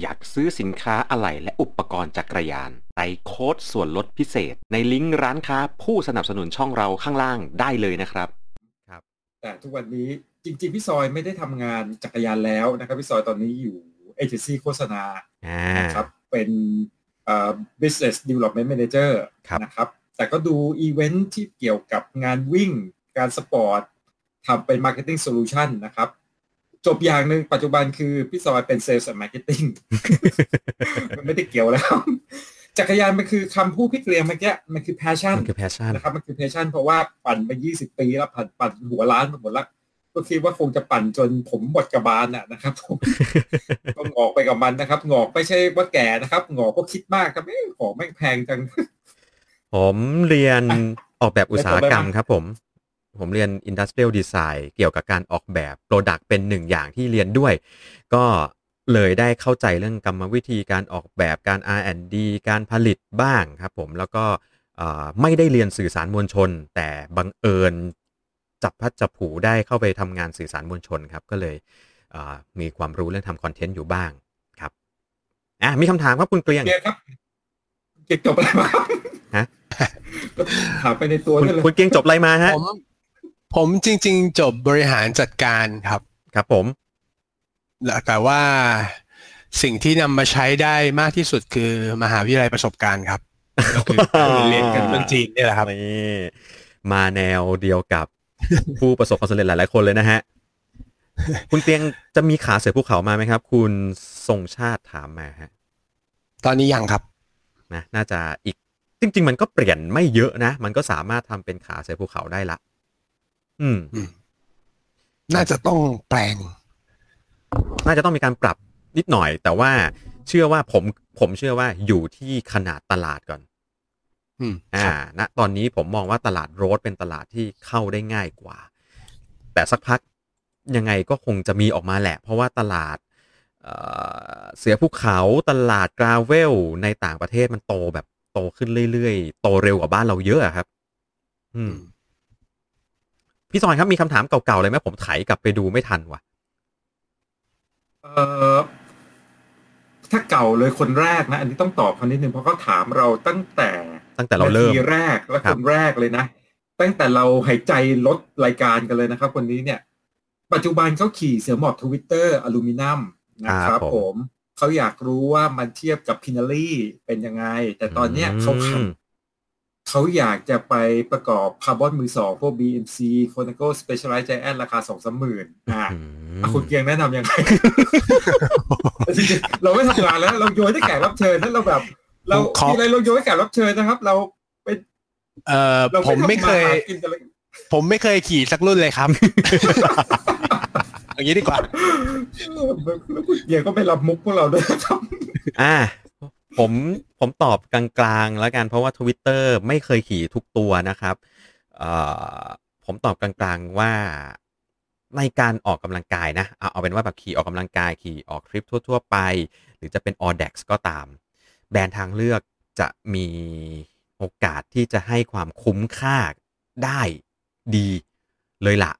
อยากซื้อสินค้าอะไหล่และอุปกรณ์จักรยานใส่โค้ดส่วนลดพิเศษ ในลิงก์ร้านค้าผู้สนับสนุนช่องเราข้างล่างได้เลยนะครับแต่ทุกวันนี้จริงๆ พี่ซอยไม่ได้ทำงานจักรยานแล้วนะครับ พี่ซอยตอนนี้อยู่เอเจนซี่โฆษณาอ่านะครับเป็นเอ่อ business development manager ครับนะครับแต่ก็ดูอีเวนท์ที่เกี่ยวกับงานวิ่ง การสปอร์ตทำเป็น marketing solution นะครับ จบอย่างหนึ่งปัจจุบันคือพี่ซอยเป็น sales and marketing มันไม่ได้เกี่ยวแล้ว จักรยานมันคือคำพูดพี่เกรียงเมื่อกี้มันคือ passion มันคือแพชชั่นนะครับมันคือ passion เพราะว่าปั่นไป20 ปีแล้วปั่นปั่นหัวล้านไปหมดแล้วก็คิดว่าคงจะปั่นจนผมหมดกระบาลน่ะนะครับผมก็งอกไปกับมันนะครับงอกไม่ใช่ว่าแก่นะครับงอกก็คิดมากครับเอ๊ะของแม่งแพงจังผมเรียนออกแบบอุตสาหกรรมได้จบไหมครับผม ผมเรียน Industrial Design เกี่ยวกับการออกแบบ Product เป็นหนึ่งอย่างที่เรียนด้วย ก็เลยได้เข้าใจเรื่องกรรมวิธีการออกแบบการ R&D การผลิตบ้างครับผมแล้วก็เอ่อไม่ได้เรียนสื่อสารมวลชน แต่บังเอิญจับพัดจับผูได้เข้าไปทำงานสื่อสารมวลชนครับ ก็เลยเอ่อมีความรู้เรื่องทำคอนเทนต์อยู่บ้างครับอะมีคำถามครับคุณเกรียงเกียร์ครับเกียร์จบอะไรมาครับฮะก็ถามไปในตัวคุณนั่นเลยคุณเกรียงจบอะไรมาฮะผม ผมจริง ๆ จบบริหารจัดการครับ ครับผม แต่ว่าสิ่งที่นำมาใช้ได้มากที่สุดคือมหาวิทยาลัยประสบการณ์ครับก็คือเรียนกันเมืองจีนนี่แหละครับนี่มาแนวเดียวกับผู้ประสบความสำเร็จหลาย ๆ คนเลยนะฮะ คุณเตียงจะมีขาเสือภูเขามาไหมครับ คุณทรงชาติถามมาฮะ ตอนนี้ยังครับนะน่าจะอีกจริง ๆ มันก็เปลี่ยนไม่เยอะนะ มันก็สามารถทำเป็นขาเสือภูเขาได้ละ อืม น่าจะต้องแปลง น่าจะต้องมีการปรับนิดหน่อย แต่ว่าเชื่อว่าผมผมเชื่อว่าอยู่ที่ขนาดตลาดก่อน อืม อ่าณตอนนี้ผมมองว่าตลาดโรดเป็นตลาดที่เข้าได้ง่ายกว่า แต่สักพักยังไงก็คงจะมีออกมาแหละ เพราะว่าตลาดเอ่อเสือภูเขาตลาดกราเวลในต่างประเทศมันโตแบบโตขึ้นเรื่อยๆ โตเร็วกว่าบ้านเราเยอะอะครับ อืม พี่ซอยครับมีคำถามเก่าๆเลยไหมผมไถกลับไปดูไม่ทันว่ะ เอ่อถ้าเก่าเลยคนแรกนะ อันนี้ต้องตอบคนนิดนึงเพราะเขาถามเราตั้งแต่ตั้งแต่เราเริ่มนาทีแรกและครัคบนแรกเลยนะ ตั้งแต่เราหายใจลดรายการกันเลยนะครับ คนนี้เนี่ย ปัจจุบันเขาขี่เสือหมอบทวิตเตอร์อลูมิเนียมนะครับผมเขาอยากรู้ว่ามันเทียบกับ Pinelli เป็นยังไง แต่ตอนเนี้ยเขาขับอืม เขาอยากจะไปประกอบคาร์บอนมือสองพวก BMC c o n a g o Specialized Giant ราคาสองสามหมื่นอ่าอืมอะคุณเกียร์แนะนำยังไงจริงๆเราไม่ทำงานแล้ว เราโยนให้แขกรับเชิญนั้นเราแบบ เราขอมีอะไรเราโยนให้แขกรับเชิญนะครับ เราเป็นเอ่อเราผมไม่เคยทำมาหากินกันเลยผมไม่เคยขี่สักรุ่นเลยครับอย่างนี้ดีกว่าเออแล้วคุณเกียงก็ไม่รับมุกพวกเราด้วยนะครับ อ่าผม ผมตอบกลางๆแล้วกันเพราะว่า Twitter ไม่เคยขี่ทุกตัวนะครับผมตอบกลางๆว่าในการออกกำลังกายนะเอาเอาเป็นว่าแบบขี่ออกกำลังกายขี่ออกทริปทั่ว ๆ ไป หรือจะเป็น a l l d e x ก็ตาม แบรนด์ทางเลือกจะมีโอกาสที่จะให้ความคุ้มค่าได้ดีเลยล่ะ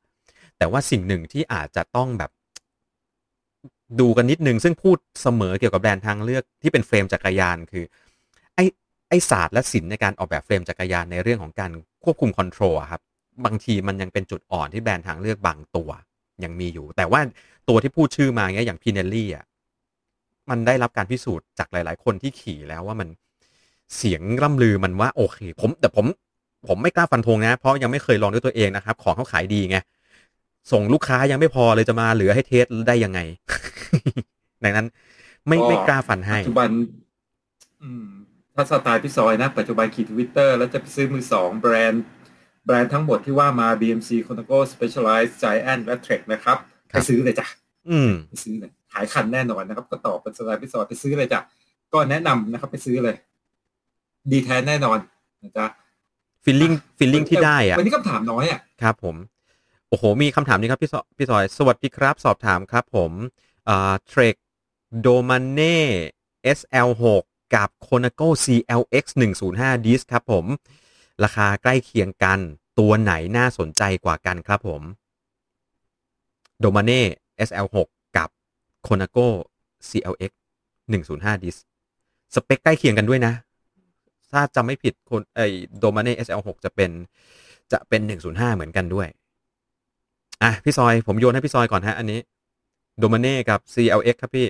แต่ว่าสิ่งหนึ่งที่อาจจะต้องแบบดูกันนิดนึง ซึ่งพูดเสมอเกี่ยวกับแบรนด์ทางเลือกที่เป็น frame จักรยานคือ ไอ้ศาสตร์และศิลป์ในการออกแบบ frame จักรยานในเรื่องของการควบคุม control อะครับบางทีมันยังเป็นจุดอ่อนที่แบรนด์ทางเลือกบางตัว ยังมีอยู่ แต่ว่าตัวที่พูดชื่อมาเงี้ยอย่าง Pinelli อะมันได้รับการพิสูจน์จากหลาย ๆ คนที่ขี่แล้วว่ามันเสียงร่ำลือมันว่าโอเค ผมแต่ผมผมไม่กล้าฟันธงนะ เพราะยังไม่เคยลองด้วยตัวเองนะครับ ของเขาขายดีไง ส่งลูกค้ายังไม่พอเลยจะมาเหลือให้ test ได้ยังไง ดังนั้น ไม่ไม่กล้าฟันให้ปัจจุบัน อืม ถ้าสไตล์พี่ซอยนะ ปัจจุบันขี่ทวิตเตอร์แล้วจะไปซื้อมือสองแบรนด์ แบรนด์ทั้งหมดที่ว่ามา BMC c o n a g o Specialized Giant และ Trek นะครับครัไปบซื้อเลยจ้ะอืมไปซื้อเลยขายคันแน่นอนนะครับ ก็ตอบเป็นสไตล์พี่ซอยไปซื้อเลยจ้ะก็แนะนำนะครับไปซื้อเลย ดีแท้แน่นอนนะจ๊ะฟีลลิ่งฟีลลิ่งที่ได้อะวันนี้คำถามน้อยอะครับ ผม โอ้โห มีคำถามนี้ครับพี่ซอพี่ซอย สวัสดีครับ สอบถามครับ ผมเอ่อเทรคโดมาเน่ SL6 กับ Conaco CLX 105ดิสครับผม ราคาใกล้เคียงกันตัวไหนน่าสนใจกว่ากันครับผมโดมาเน่ SL6 กับ Conaco CLX 105ดิสสเปคใกล้เคียงกันด้วยนะ ถ้าจำไม่ผิดคนไอ้โดมาเน่ SL6 จะเป็นจะเป็น 105 เหมือนกันด้วย อะ พี่ซอย ผมโยนให้พี่ซอยก่อนฮะ อันนี้โดมาเน่กับ CLX ครับพี่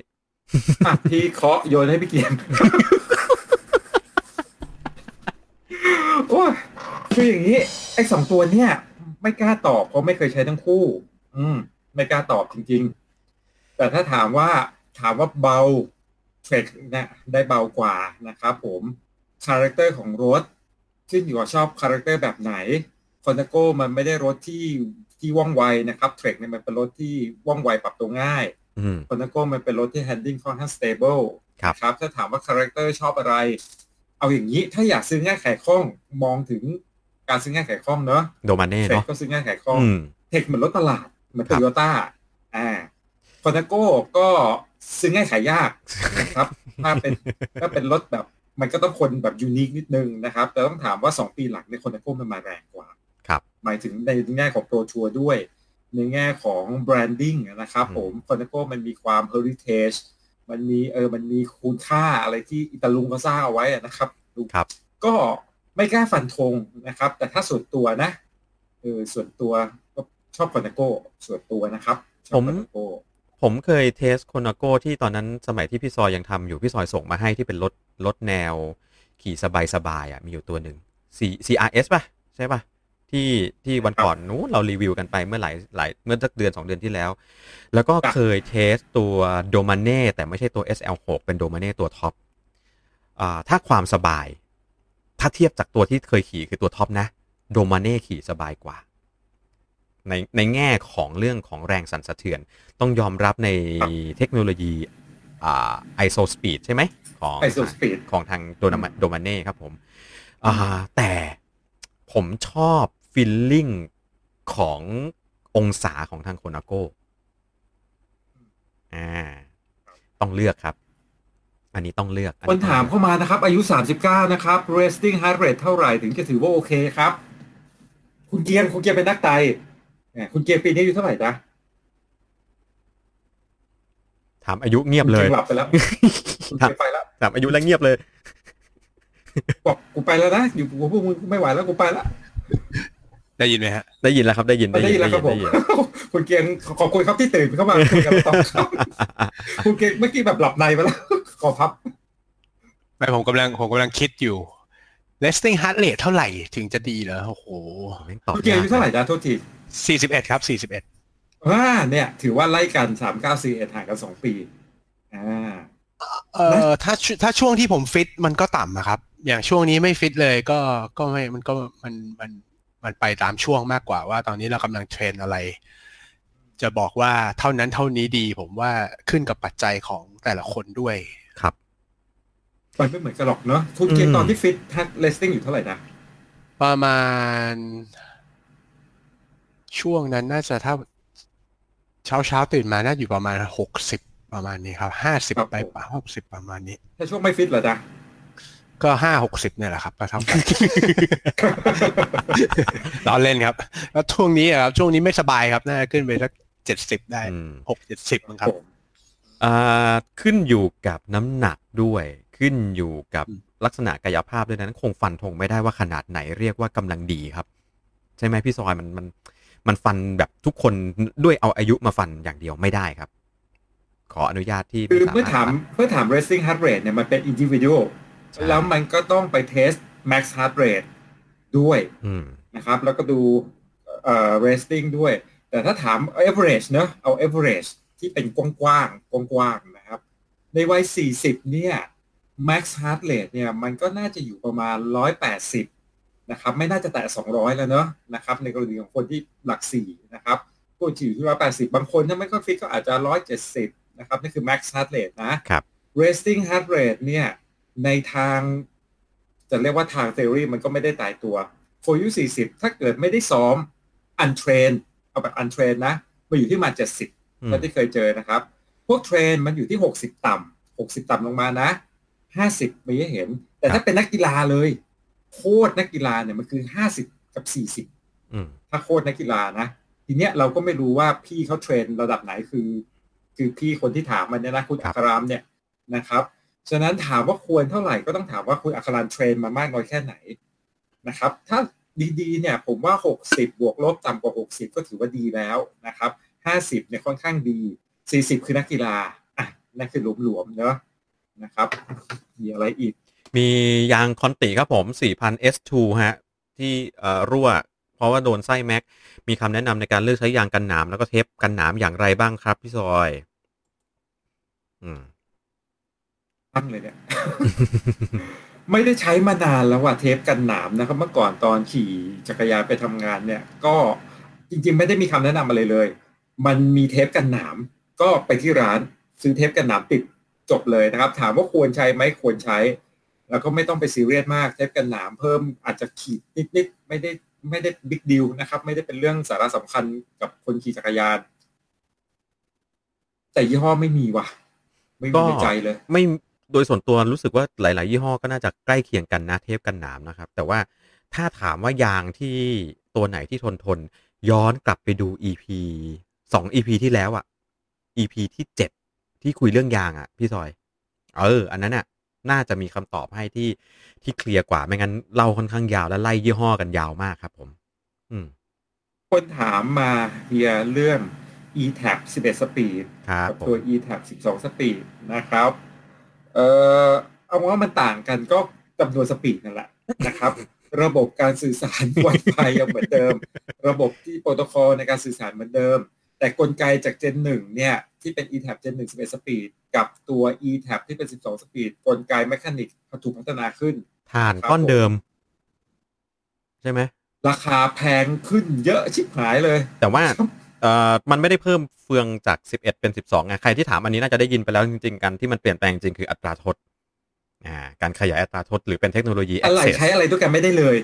พี่เคาะโยนให้พี่เกียมโอ้ยคืออย่างนี้ ไอ้สองตัวเนี่ย ไม่กล้าตอบเพราะไม่เคยใช้ทั้งคู่ อืม ไม่กล้าตอบจริง ๆ แต่ถ้าถามว่าถามว่าเบา Trek เนี่ยได้เบากว่านะครับผม character ของรถขึ้นอยู่กับชอบ character แบบไหน Colnago มันไม่ได้รถที่ที่ว่องไวนะครับ Trek เนี่ยมันเป็นรถที่ว่องไวปรับตัวง่าย อืม Colnago มันเป็นรถที่ handling ค่อนข้าง stable ครับครับถ้าถามว่า character ชอบอะไร เอาอย่างนี้ถ้าอยากซื้อง่ายขายคล่องมองถึงการซื้อง่ายขายคล่องเนอะโดมาเน่เทคเนาะก็ซื้อง่ายขายคล่องอืม Trek เหมือนรถตลาดเหมือนครัโตโยต้าอ่า Colnago ก็ซื้อง่ายขายยากนะครับ ถ้าเป็นถ้าเป็นรถแบบมันก็ต้องคนแบบ unique นิดนึงนะครับ แต่ต้องถามว่า 2 ปีหลังใน Colnago มันมาแรงกว่า ครับ หมายถึงในแง่ของ Pro Tour ด้วย ในแง่ของ brandingนะครับอืมผม Colnago มันมีความ heritage มันมีเออมันมีคุณค่าอะไรที่ไอ้ตาลุงเขาสร้างเอาไว้อะนะครับครับ ก็ไม่กล้าฟันธงนะครับ แต่ถ้าส่วนตัวนะเออส่วนตัวก็ชอบ Colnago ส่วนตัวนะครับชอบผม Colnagoผมเคย test Colnago ที่ตอนนั้นสมัยที่พี่ซอยยังทำอยู่พี่ซอยส่งมาให้ที่เป็นรถรถแนว ขี่สบายสบายๆอะมีอยู่ตัวหนึ่ง C CRS ป่ะ ใช่ป่ะ ที่ที่วันก่อนนู้นเรารีวิวกันไปเมื่อหลายหลายเมื่อสักเดือน 2 เดือนที่แล้ว แล้วก็เคย test ตัว Domane แต่ไม่ใช่ตัว SL6 เป็น Domane ตัวท็อปอ่าถ้าความสบาย ถ้าเทียบจากตัวที่เคยขี่คือตัวท็อปนะ Domane ขี่สบายกว่า ในในแง่ของเรื่องของแรงสั่นสะเทือน ต้องยอมรับในเทคโนโลยีอ่า IsoSpeed ใช่ไหมของ IsoSpeed ของทางโดนา Domane ครับผมอ่าแต่ผมชอบ ฟิลลิ่งขององศาของทางโคนาโก้อ่า ต้องเลือกครับ อันนี้ต้องเลือกอัคนถามเข้ามานะครับ อายุ 39 นะครับ resting heart rate เท่าไหร่ถึงจะถือว่าโอเคครับ คุณเกียร์คุณเกียร์เป็นนักไตเนี่ยคุณเกียร์ปีนี้อายุเท่าไหร่จ๊ะถามอายุเงียบเลยคุณกีร์หลับไปแล้วคุณเกียร์ไปแล้วถามอายุแล้วเงียบเลยบอกกูไปแล้วนะอยู่กูพวกมึงไม่ไหวแล้วกูไปแล้ว ได้ยินไหมฮะ ได้ยินแล้วครับ ได้ยินได้ยินแล้วครับผมได้ยินคุณเกียร์ขอบคุณครับที่ตื่นเข้ามาคุยกันต่อครับคุณเกียร์เมื่อกี้แบบหลับในไปแล้วขอพับไม่ผมกำลังผมกำลังคิดอยู่ resting heart rate เท่าไหร่ถึงจะดีเหรอโอ้โหแม่งตอบคุณเกียร์อายุเท่าไหร่จ๊ะโทษที41ครับ41ว่าเนี่ย ถือว่าไล่กันสามเก้าสี่เอ็ดห่างกันสองปีอ่าเอ่อถ้าช่วถ้าช่วงที่ผมฟิตมันก็ต่ำอะครับ อย่างช่วงนี้ไม่ฟิตเลยก็ก็ไม่มันก็มันมัน มันไปตามช่วงมากกว่าว่าตอนนี้เรากำลัง train อะไร จะบอกว่าเท่านั้นเท่านี้ดีผมว่าขึ้นกับปัจจัยของแต่ละคนด้วยครับมันไม่เหมือนกันหรอกเนาะคุณเกียอืร์มตอนที่ฟิตทัก resting อยู่เท่าไหร่นะประมาณ ช่วงนั้นน่าจะถ้าเช้าเช้าๆตื่นมาน่าอยู่ประมาณหกสิบประมาณนี้ครับห้าสิบไปป่าหกสิบประมาณนี้ถ้าช่วงไม่ฟิตเหรอจ๊ะ ก็ห้าหกสิบเนี่ยแหละครับก็เท่ากันล้อเล่นครับ แล้วช่วงนี้อะครับช่วงนี้ไม่สบายครับน่าจะขึ้นไปสักเจ็ดสิบได้อืมหกเจ็ดสิบมั้งครับอ่าขึ้นอยู่กับน้ำหนักด้วย ขึ้นอยู่กับอืมลักษณะกายภาพด้วยนั้น คงฟันธงไม่ได้ว่าขนาดไหนเรียกว่ากำลังดีครับ ใช่ไหมพี่ซอยมันมันมันฟันแบบทุกคนด้วยเอาอายุมาฟันอย่างเดียวไม่ได้ครับ ขออนุญาตที่คือไสรถเมื่อถามเมื่อถาม resting heart rate เนี่ยมันเป็น individual ใช่ แล้วมันก็ต้องไป test max heart rate ด้วยอืมนะครับ แล้วก็ดูเอ่อ resting ด้วย แต่ถ้าถาม average เนอะเอา average ที่เป็นกว้างๆกว้างๆนะครับ ในวัย 40 เนี่ย max heart rate เนี่ย มันก็น่าจะอยู่ประมาณ 180 นะครับ ไม่น่าจะแตะ 200 แล้วเนอะนะครับ ในกรณีของคนที่หลัก 4 นะครับคนที่อยู่ที่ 180 บางคนถ้าไม่ค่อยฟิตก็อาจจะ 170 นะครับ นี่คือ max heart rate นะครับ resting heart rate เนี่ย ในทางจะเรียกว่าทาง theory มันก็ไม่ได้ตายตัวคนอายุ40ถ้าเกิดไม่ได้ซ้อม untrain เอาแบบ untrain นะมาอยู่ที่ประมาณ70อืมเท่าที่เคยเจอนะครับ พวกเทรนมันอยู่ที่60ต่ำ60ต่ำลงมานะ50มีให้เห็น แต่ถ้าเป็นนักกีฬาเลย โคตรนักกีฬาเนี่ยมันคือ50กับ40อืมถ้าโคตรนักกีฬานะ ทีเนี้ยเราก็ไม่รู้ว่าพี่เขาเทรนระดับไหนคือ คือพี่คนที่ถามมันเนี่ยนะคุณครัอับครามเนี่ยนะครับ ฉะนั้นถามว่าควรเท่าไหร่ก็ต้องถามว่าคุณอัครานเทรนมามากน้อยแค่ไหนนะครับ ถ้าดีๆเนี่ยผมว่า 60 บวกลบต่ำกว่า 60 ก็ถือว่าดีแล้วนะครับ 50เนี่ยค่อนข้างดี 40 คือนักกีฬาอะนั่นคือหลวมๆเนาะนะครับ มีอะไรอีก มียางคอนติครับผม4,000 S2 ฮะ ที่เอ่อรั่ว เพราะว่าโดนไส้แม็ก มีคำแนะนำในการเลือกใช้ยางกันหนามแล้วก็เทปกันหนามอย่างไรบ้างครับ พี่ซอย อืม ตั้งเลยเนี่ย ไม่ได้ใช้มานานแล้วว่าเทปกันหนามนะครับ เมื่อก่อนตอนขี่จักรยานไปทำงานเนี่ย ก็จริง ๆ ไม่ได้มีคำแนะนำอะไรเลย มันมีเทปกันหนาม ก็ไปที่ร้านซื้อเทปกันหนามติดจบเลยนะครับ ถามว่าควรใช้ไหมควรใช้ แล้วก็ไม่ต้องไปซีเรียสมากเทปกันหนามเพิ่มอาจจะขีดนิดๆไม่ได้ไม่ได้บิ๊กดิวนะครับ ไม่ได้เป็นเรื่องสาระสำคัญกับคนขี่จักรยาน แต่ยี่ห้อไม่มีว่ะ ไม่มีในใจเลย ไม่ โดยส่วนตัวรู้สึกว่าหลาย ๆ ยี่ห้อก็น่าจะใกล้เคียงกันนะเทปกันหนามนะครับ แต่ว่าถ้าถามว่ายางที่ตัวไหนที่ทนทนย้อนกลับไปดู EP สอง EP ที่แล้วอะ EP ที่เจ็ดที่คุยเรื่องยางอะพี่ซอย เออ อันนั้นอะน่าจะมีคำตอบให้ที่ที่เคลียร์กว่า ไม่งั้นเล่าค่อนข้างยาวและไล่ยี่ห้อกันยาวมากครับ ผม อืม คนถามมาเฮียเรื่อง e-tab 11 speed ครับกับผมตัว e-tab 12 speed นะครับ เอ่อเอาว่ามันต่างกันก็จำนวนสปีดนั่นแหละนะครับ ระบบการสื่อสาร Wi-Fi ยังเหมือนเดิม ระบบที่โปรโตคอลในการสื่อสารเหมือนเดิม แต่กลไกจาก Gen 1เนี่ยที่เป็น e-tab Gen 1 11 speed กับตัว e-tab ที่เป็น 12 speed กลไกแมคานิกถูกพัฒนาขึ้นฐานก้อนเดิม ใช่ไหมราคาแพงขึ้นเยอะชิบหายเลย แต่ว่า เอ่อมันไม่ได้เพิ่มเฟืองจาก 11 เป็น 12ไงใครที่ถามอันนี้น่าจะได้ยินไปแล้วจริง ๆ กันที่มันเปลี่ยนแปลงจริงคืออัตราทดอ่าการขยายอัตราทดหรือเป็นเทคโนโลยีอะไร access ใช้อะไรด้วยกันไม่ได้เลย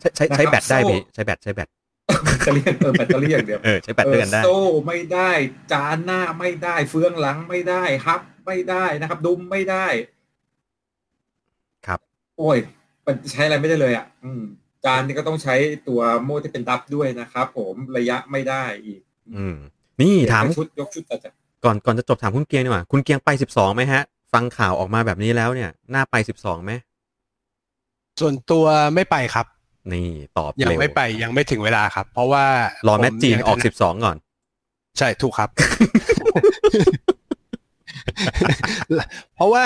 ใช้ใช้ใช้นะครับแบตได้โซ่พี่ใช้แบตใช้แบตแบตเตอรี่เออแบตเตอรี่อย่างเดียวเออใช้แบตด้วยกันได้เออโซ่ไม่ได้จานหน้าไม่ได้เฟืองหลังไม่ได้ฮับไม่ได้นะครับ ดุมไม่ได้ ครับ โอ้ยมันใช้อะไรไม่ได้เลยอะ อืม จานนี่ก็ต้องใช้ตัวโม่ที่เป็นดับด้วยนะครับผมระยะไม่ได้อีก อืม นี่ถามชุดยกชุดแต่จะก่อนก่อนจะจบถามคุณเกียงดีกว่าคุณเกียงไป12ไหมฮะ ฟังข่าวออกมาแบบนี้แล้วเนี่ย น่าไป12ไหมส่วนตัวไม่ไปครับ นี่ตอบยังเร็วไม่ไปยังไม่ถึงเวลาครับ เพราะว่ารอแมตจีนผมยังออกถด12ก่อน ใช่ถูกครับ เพราะว่า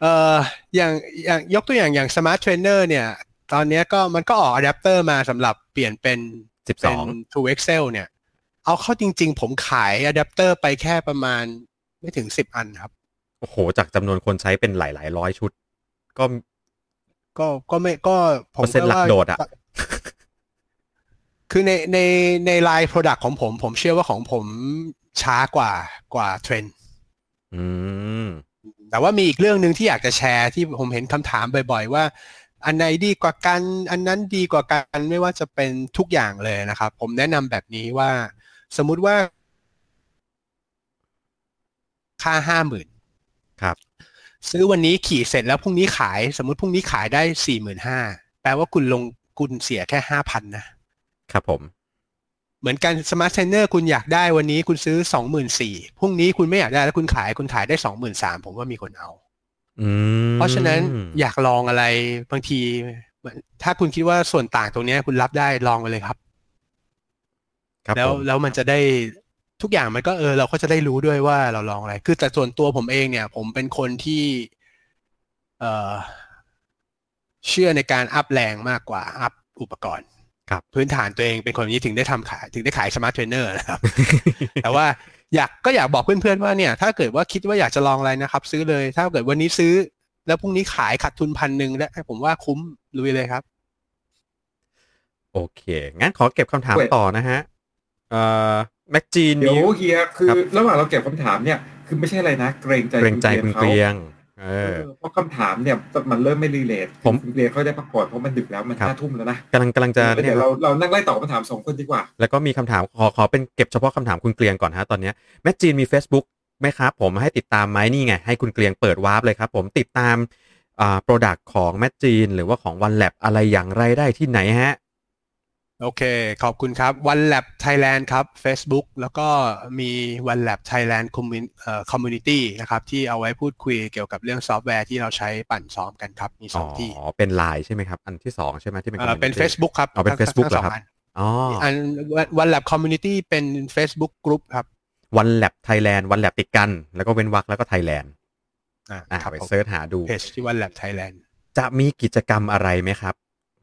เอ่ออย่างอย่างยกตัวอย่างอย่าง Smart Trainer เนี่ยตอนเนี้ย ก็มันก็ออกอะแดปเตอร์มาสำหรับเปลี่ยนเป็นเป็น12 True Excel เนี่ย เอาเข้าจริง ๆ ผมขายอะแดปเตอร์ไปแค่ประมาณไม่ถึงสิบอันครับ โอ้โห จากจำนวนคนใช้เป็นหลายหลายๆร้อยชุด ก็ ก็ก็ไม่ก็ผมเปอร์เซ็นต์หลักว่าโดดอะคือในในในไลน์ Product ของผม ผมเชื่อว่าของผมช้ากว่ากว่าเทรนด์อืมแต่ว่ามีอีกเรื่องหนึ่งที่อยากจะแชร์ที่ผมเห็นคำถามบ่อย ๆ ว่า อันไหนดีกว่ากัน อันนั้นดีกว่ากัน ไม่ว่าจะเป็นทุกอย่างเลยนะครับ ผมแนะนำแบบนี้ว่า สมมุติว่า ค่าห้าหมื่นครับ ซื้อวันนี้ขี่เสร็จแล้วพรุ่งนี้ขาย สมมติพรุ่งนี้ขายได้สี่หมื่นห้าแปลว่าคุณลงคุณเสียแค่ห้าพันนะครับผม เหมือนกัน smart trainer คุณอยากได้วันนี้คุณซื้อสองหมื่นสี่พรุ่งนี้คุณไม่อยากได้แล้วคุณขายคุณขายได้สองหมื่นสามผมว่ามีคนเอาอืม เพราะฉะนั้นอยากลองอะไรบางทีถ้าคุณคิดว่าส่วนต่างตรงเนี้ยคุณรับได้ลองไปเลยครับครับแล้วผมแล้วมันจะได้ทุกอย่างมันก็เออเราก็จะได้รู้ด้วยว่าเราลองอะไร คือแต่ส่วนตัวผมเองเนี่ย ผมเป็นคนที่เอ่อเชื่อในการ up แรงมากกว่า up อุปกรณ์ ครับ พื้นฐานตัวเองเป็นคนนี้ถึงได้ทำขายถึงได้ขาย smart trainer นะครับ แต่ว่า อยากก็อยากบอกเพื่อนๆว่าเนี่ย ถ้าเกิดว่าคิดว่าอยากจะลองอะไรนะครับ ซื้อเลย ถ้าเกิดวันนี้ซื้อ แล้วพรุ่งนี้ขายขาดทุนพันหนึ่งแล้วผมว่าคุ้มลุยเลยครับ โอเค งั้นขอเก็บคำถามต่อนะฮะเอ่อ Magene เดี๋ยวมีเฮียคือครับระหว่างเราเก็บคำถามเนี่ย คือไม่ใช่อะไรนะ เกรงใจเกรงใจคุณเขาเกรียง เอเอออเพราะคำถามเนี่ยมันเริ่มไม่ relate ผมคุณเกรียงเขาได้พักผ่อนเพราะมันดึกแล้วมันครับห้าทุ่มแล้วนะกำลังกำลังจะเดี๋ยวเราเรานั่งไล่ตอบคำถามสองคนดีกว่า แล้วก็มีคำถามขอขอเป็นเก็บเฉพาะคำถามคุณเกรียงก่อนฮะตอนเนี้ย Magene มี Facebook ไหมครับผมให้ติดตามไหมนี่ไง ให้คุณเกรียงเปิด warp เลยครับผมติดตามอ่า product ของ Magene หรือว่าของ Onelap อะไรอย่างไรได้ที่ไหนฮะ โอเค ขอบคุณครับ Onelap Thailand ครับ Facebook แล้วก็มี Onelap Thailand Commun- เอ่อ Community นะครับที่เอาไว้พูดคุยเกี่ยวกับเรื่องซอฟต์แวร์ที่เราใช้ปั่นซ้อมกันครับ มีสองที่ อ๋อเป็นไลน์ใช่ไหมครับ อันที่สองใช่ไหมที่เป็นเอ่อเป็น community Facebook ครับอ๋อเป็นทั้ง Facebook ทั้งเหรอครับสงอันอ๋ออัน Onelap Community เป็น Facebook Group ครับ Onelap Thailand Onelap ติดกัน แล้วก็เว้นวรรคแล้วก็ไทยแลนด์อ่าอ่าครับไปผม search หาดูเพจที่ Onelap Thailand จะมีกิจกรรมอะไรไหมครับ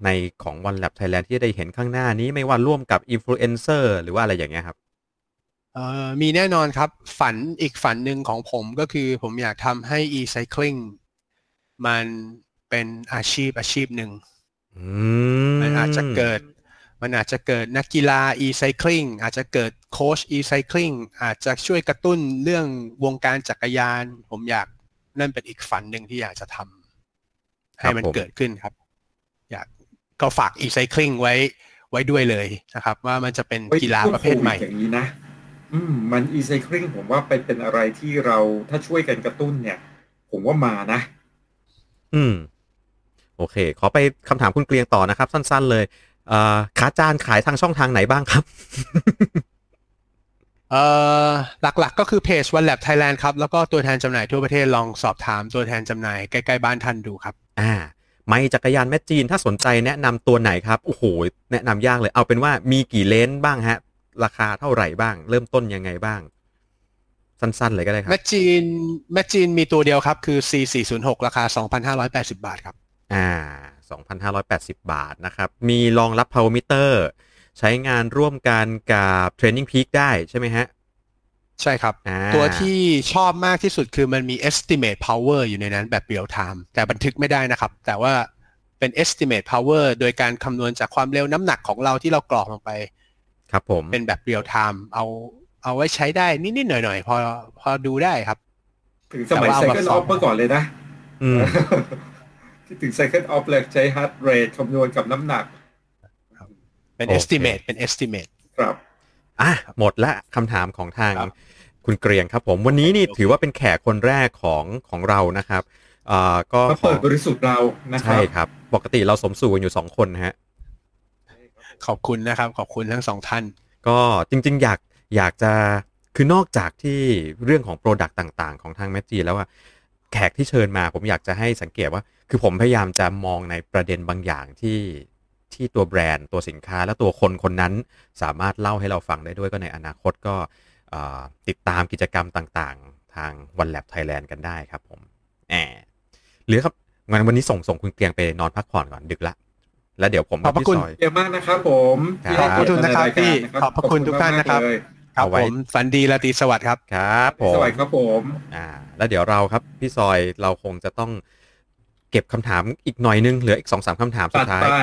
ในของ Onelap Thailand ที่ได้เห็นข้างหน้านี้ไม่ว่าร่วมกับอินฟลูเอนเซอร์หรือว่าอะไรอย่างเงี้ยครับเอ่อมีแน่นอนครับ ฝันอีกฝันหนึ่งของผมก็คือผมอยากทำให้ e-cycling มันเป็นอาชีพอาชีพหนึ่งอืมันอาจจะเกิด มันอาจจะเกิดนักกีฬา e-cycling อาจจะเกิดโค้ช e-cycling อาจจะช่วยกระตุ้นเรื่องวงการจักรยาน ผมอยากนั่นเป็นอีกฝันหนึ่งที่อยากจะทำให้มันเกิดขึ้นครับ อยาก ก็ฝาก e-cycling ไว้ไว้ด้วยเลยนะครับ ว่ามันจะเป็นฮ้ยกีฬาประเภทใหม่ช่วงโควิดอย่างนี้นะอืมมัน e-cycling ผมว่าไปเป็นอะไรที่เราถ้าช่วยกันกระตุ้นเนี่ย ผมว่ามานะ อืม โอเค ขอไปคำถามคุณเกรียงต่อนะครับ สั้น ๆ เลยเอ่อขาจานขายทางช่องทางไหนบ้างครับเอ่อหลักๆก็คือเพจ One Lab Thailand ครับ แล้วก็ตัวแทนจำหน่ายทั่วประเทศลองสอบถามตัวแทนจำหน่ายใกล้ ๆ บ้านท่านดูครับ อ่า ไม่จักรยานแม่จีนถ้าสนใจแนะนำตัวไหนครับโอ้โหแนะนำยากเลยเอาเป็นว่ามีกี่เลนส์บ้างฮะ ราคาเท่าไหร่บ้าง เริ่มต้นยังไงบ้าง สั้นๆ เลยก็ได้ครัแมบชจีนแมชจีนมีตัวเดียวครับคือ C406 ราคา 2,580 บาทครับ อ่า 2,580 บาทนะครับ มีรองรับ power meter ใช้งานร่วมกันกับ training peak ได้ใช่ไหมฮะ ใช่ครับอ่าตัวที่ชอบมากที่สุดคือมันมี estimate power อยู่ในนั้นแบบ real time แต่บันทึกไม่ได้นะครับ แต่ว่าเป็น estimate power โดยการคำนวณจากความเร็วน้ำหนักของเราที่เรากรอกลงไป ครับผม เป็นแบบ real time เอาเอาไว้ใช้ได้นิดๆหน่อยๆ พอพอดูได้ครับ ถึงสมัยแต่ว่าเอามา Cycle สอบ Off เมื่อก่อนเลยนะอืมที่ถึง Cycle Off เลยใช้ heart rate คำนวณกับน้ำหนัก เป็นโอเค estimate เป็น estimate ครับอะหมดละคำถามของทาง ครับคุณเกรียงครับ ผมวันนี้นี่ถือว่าเป็นแขกคนแรกของของเรานะครับเอ่อก็มาขอเปิดบริสุทธิ์เรานะครัใช่ครับ ปกติเราสมสู่กันอยู่สองคนนะฮะขอบคุณนะครับ ขอบคุณทั้งสองท่าน ก็จริง ๆ อยากอยากจะคือนอกจากที่เรื่องของโปรดักต์ต่าง ๆ ของทางแมจจีแล้วว่าแขกที่เชิญมาผมอยากจะให้สังเกตว่า คือผมพยายามจะมองในประเด็นบางอย่างที่ที่ตัวแบรนด์ตัวสินค้าและตัวคนคนนั้นสามารถเล่าให้เราฟังได้ด้วยก็ในอนาคตก็เอ่อ ติดตามกิจกรรมต่างๆ ทางวันแลบไทยแลนด์กันได้ครับผมแอบหรือครับงั้นวันนี้ส่งส่งคุณเกรียงไปนอนพักผ่อนก่อนดึกละ แล้วเดี๋ยวผมขอบพระพี่คุณซอยเยอะมากนะครับผมครับที่ให้ขอบคุณนะครับเกียพี่รติในายกาขอบพระคุณทุกท่านนะครับขอณมกๆเลยครับเอาไว้ผมฝันดีราตรีสวัสดิ์ครับครับผมสวัสดีครับผมอ่า แล้วเดี๋ยวเราครับพี่ซอยเราคงจะต้องเก็บคำถามอีกหน่อยนึงเหลืออีกสองสามคำถามสุตัดดท้ายไป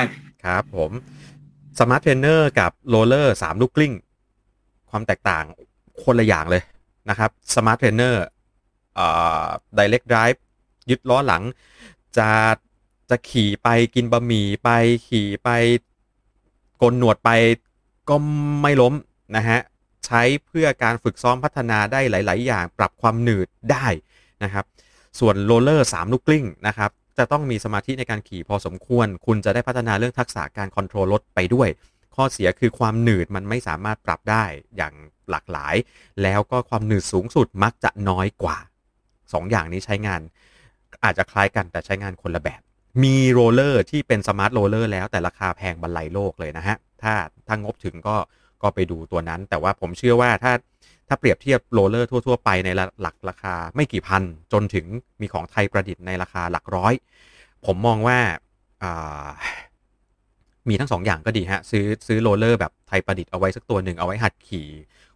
ครับ ผม smart trainer กับ roller สามลูกกลิ้ง ความแตกต่าง คนละอย่างเลยนะครับ smart trainer อ่า direct drive ยึดล้อหลัง จะจะขี่ไปกินบะหมี่ไปขี่ไปโกนหนวดไปก็ไม่ล้มนะฮะใช้เพื่อการฝึกซ้อมพัฒนาได้หลาย ๆ อย่าง ปรับความหนืดได้นะครับส่วน roller 3ลูกกลิ้งนะครับจะต้องมีสมาธิในการขี่พอสมควร คุณจะได้พัฒนาเรื่องทักษะการ control รถไปด้วย ข้อเสียคือความหนืดมันไม่สามารถปรับได้อย่างหลากหลาย แล้วก็ความหนืดสูงสุดมักจะน้อยกว่า 2 อย่างนี้ใช้งาน อาจจะคล้ายกันแต่ใช้งานคนละแบบ มี roller ที่เป็น smart roller แล้วแต่ราคาแพงบรรลัยโลกเลยนะฮะ ถ้าถ้างบถึงก็ก็ไปดูตัวนั้น แต่ว่าผมเชื่อว่าถ้าถ้าเปรียบเทียบ roller ทั่ว ๆ ไปในหลักราคาไม่กี่พัน จนถึงมีของไทยประดิษฐ์ในราคาหลักร้อย ผมมองว่าอ่า มีทั้งสองอย่างก็ดีฮะ ซื้อซื้อ roller แบบไทยประดิษฐ์เอาไว้สักตัวหนึ่งเอาไว้หัดขี่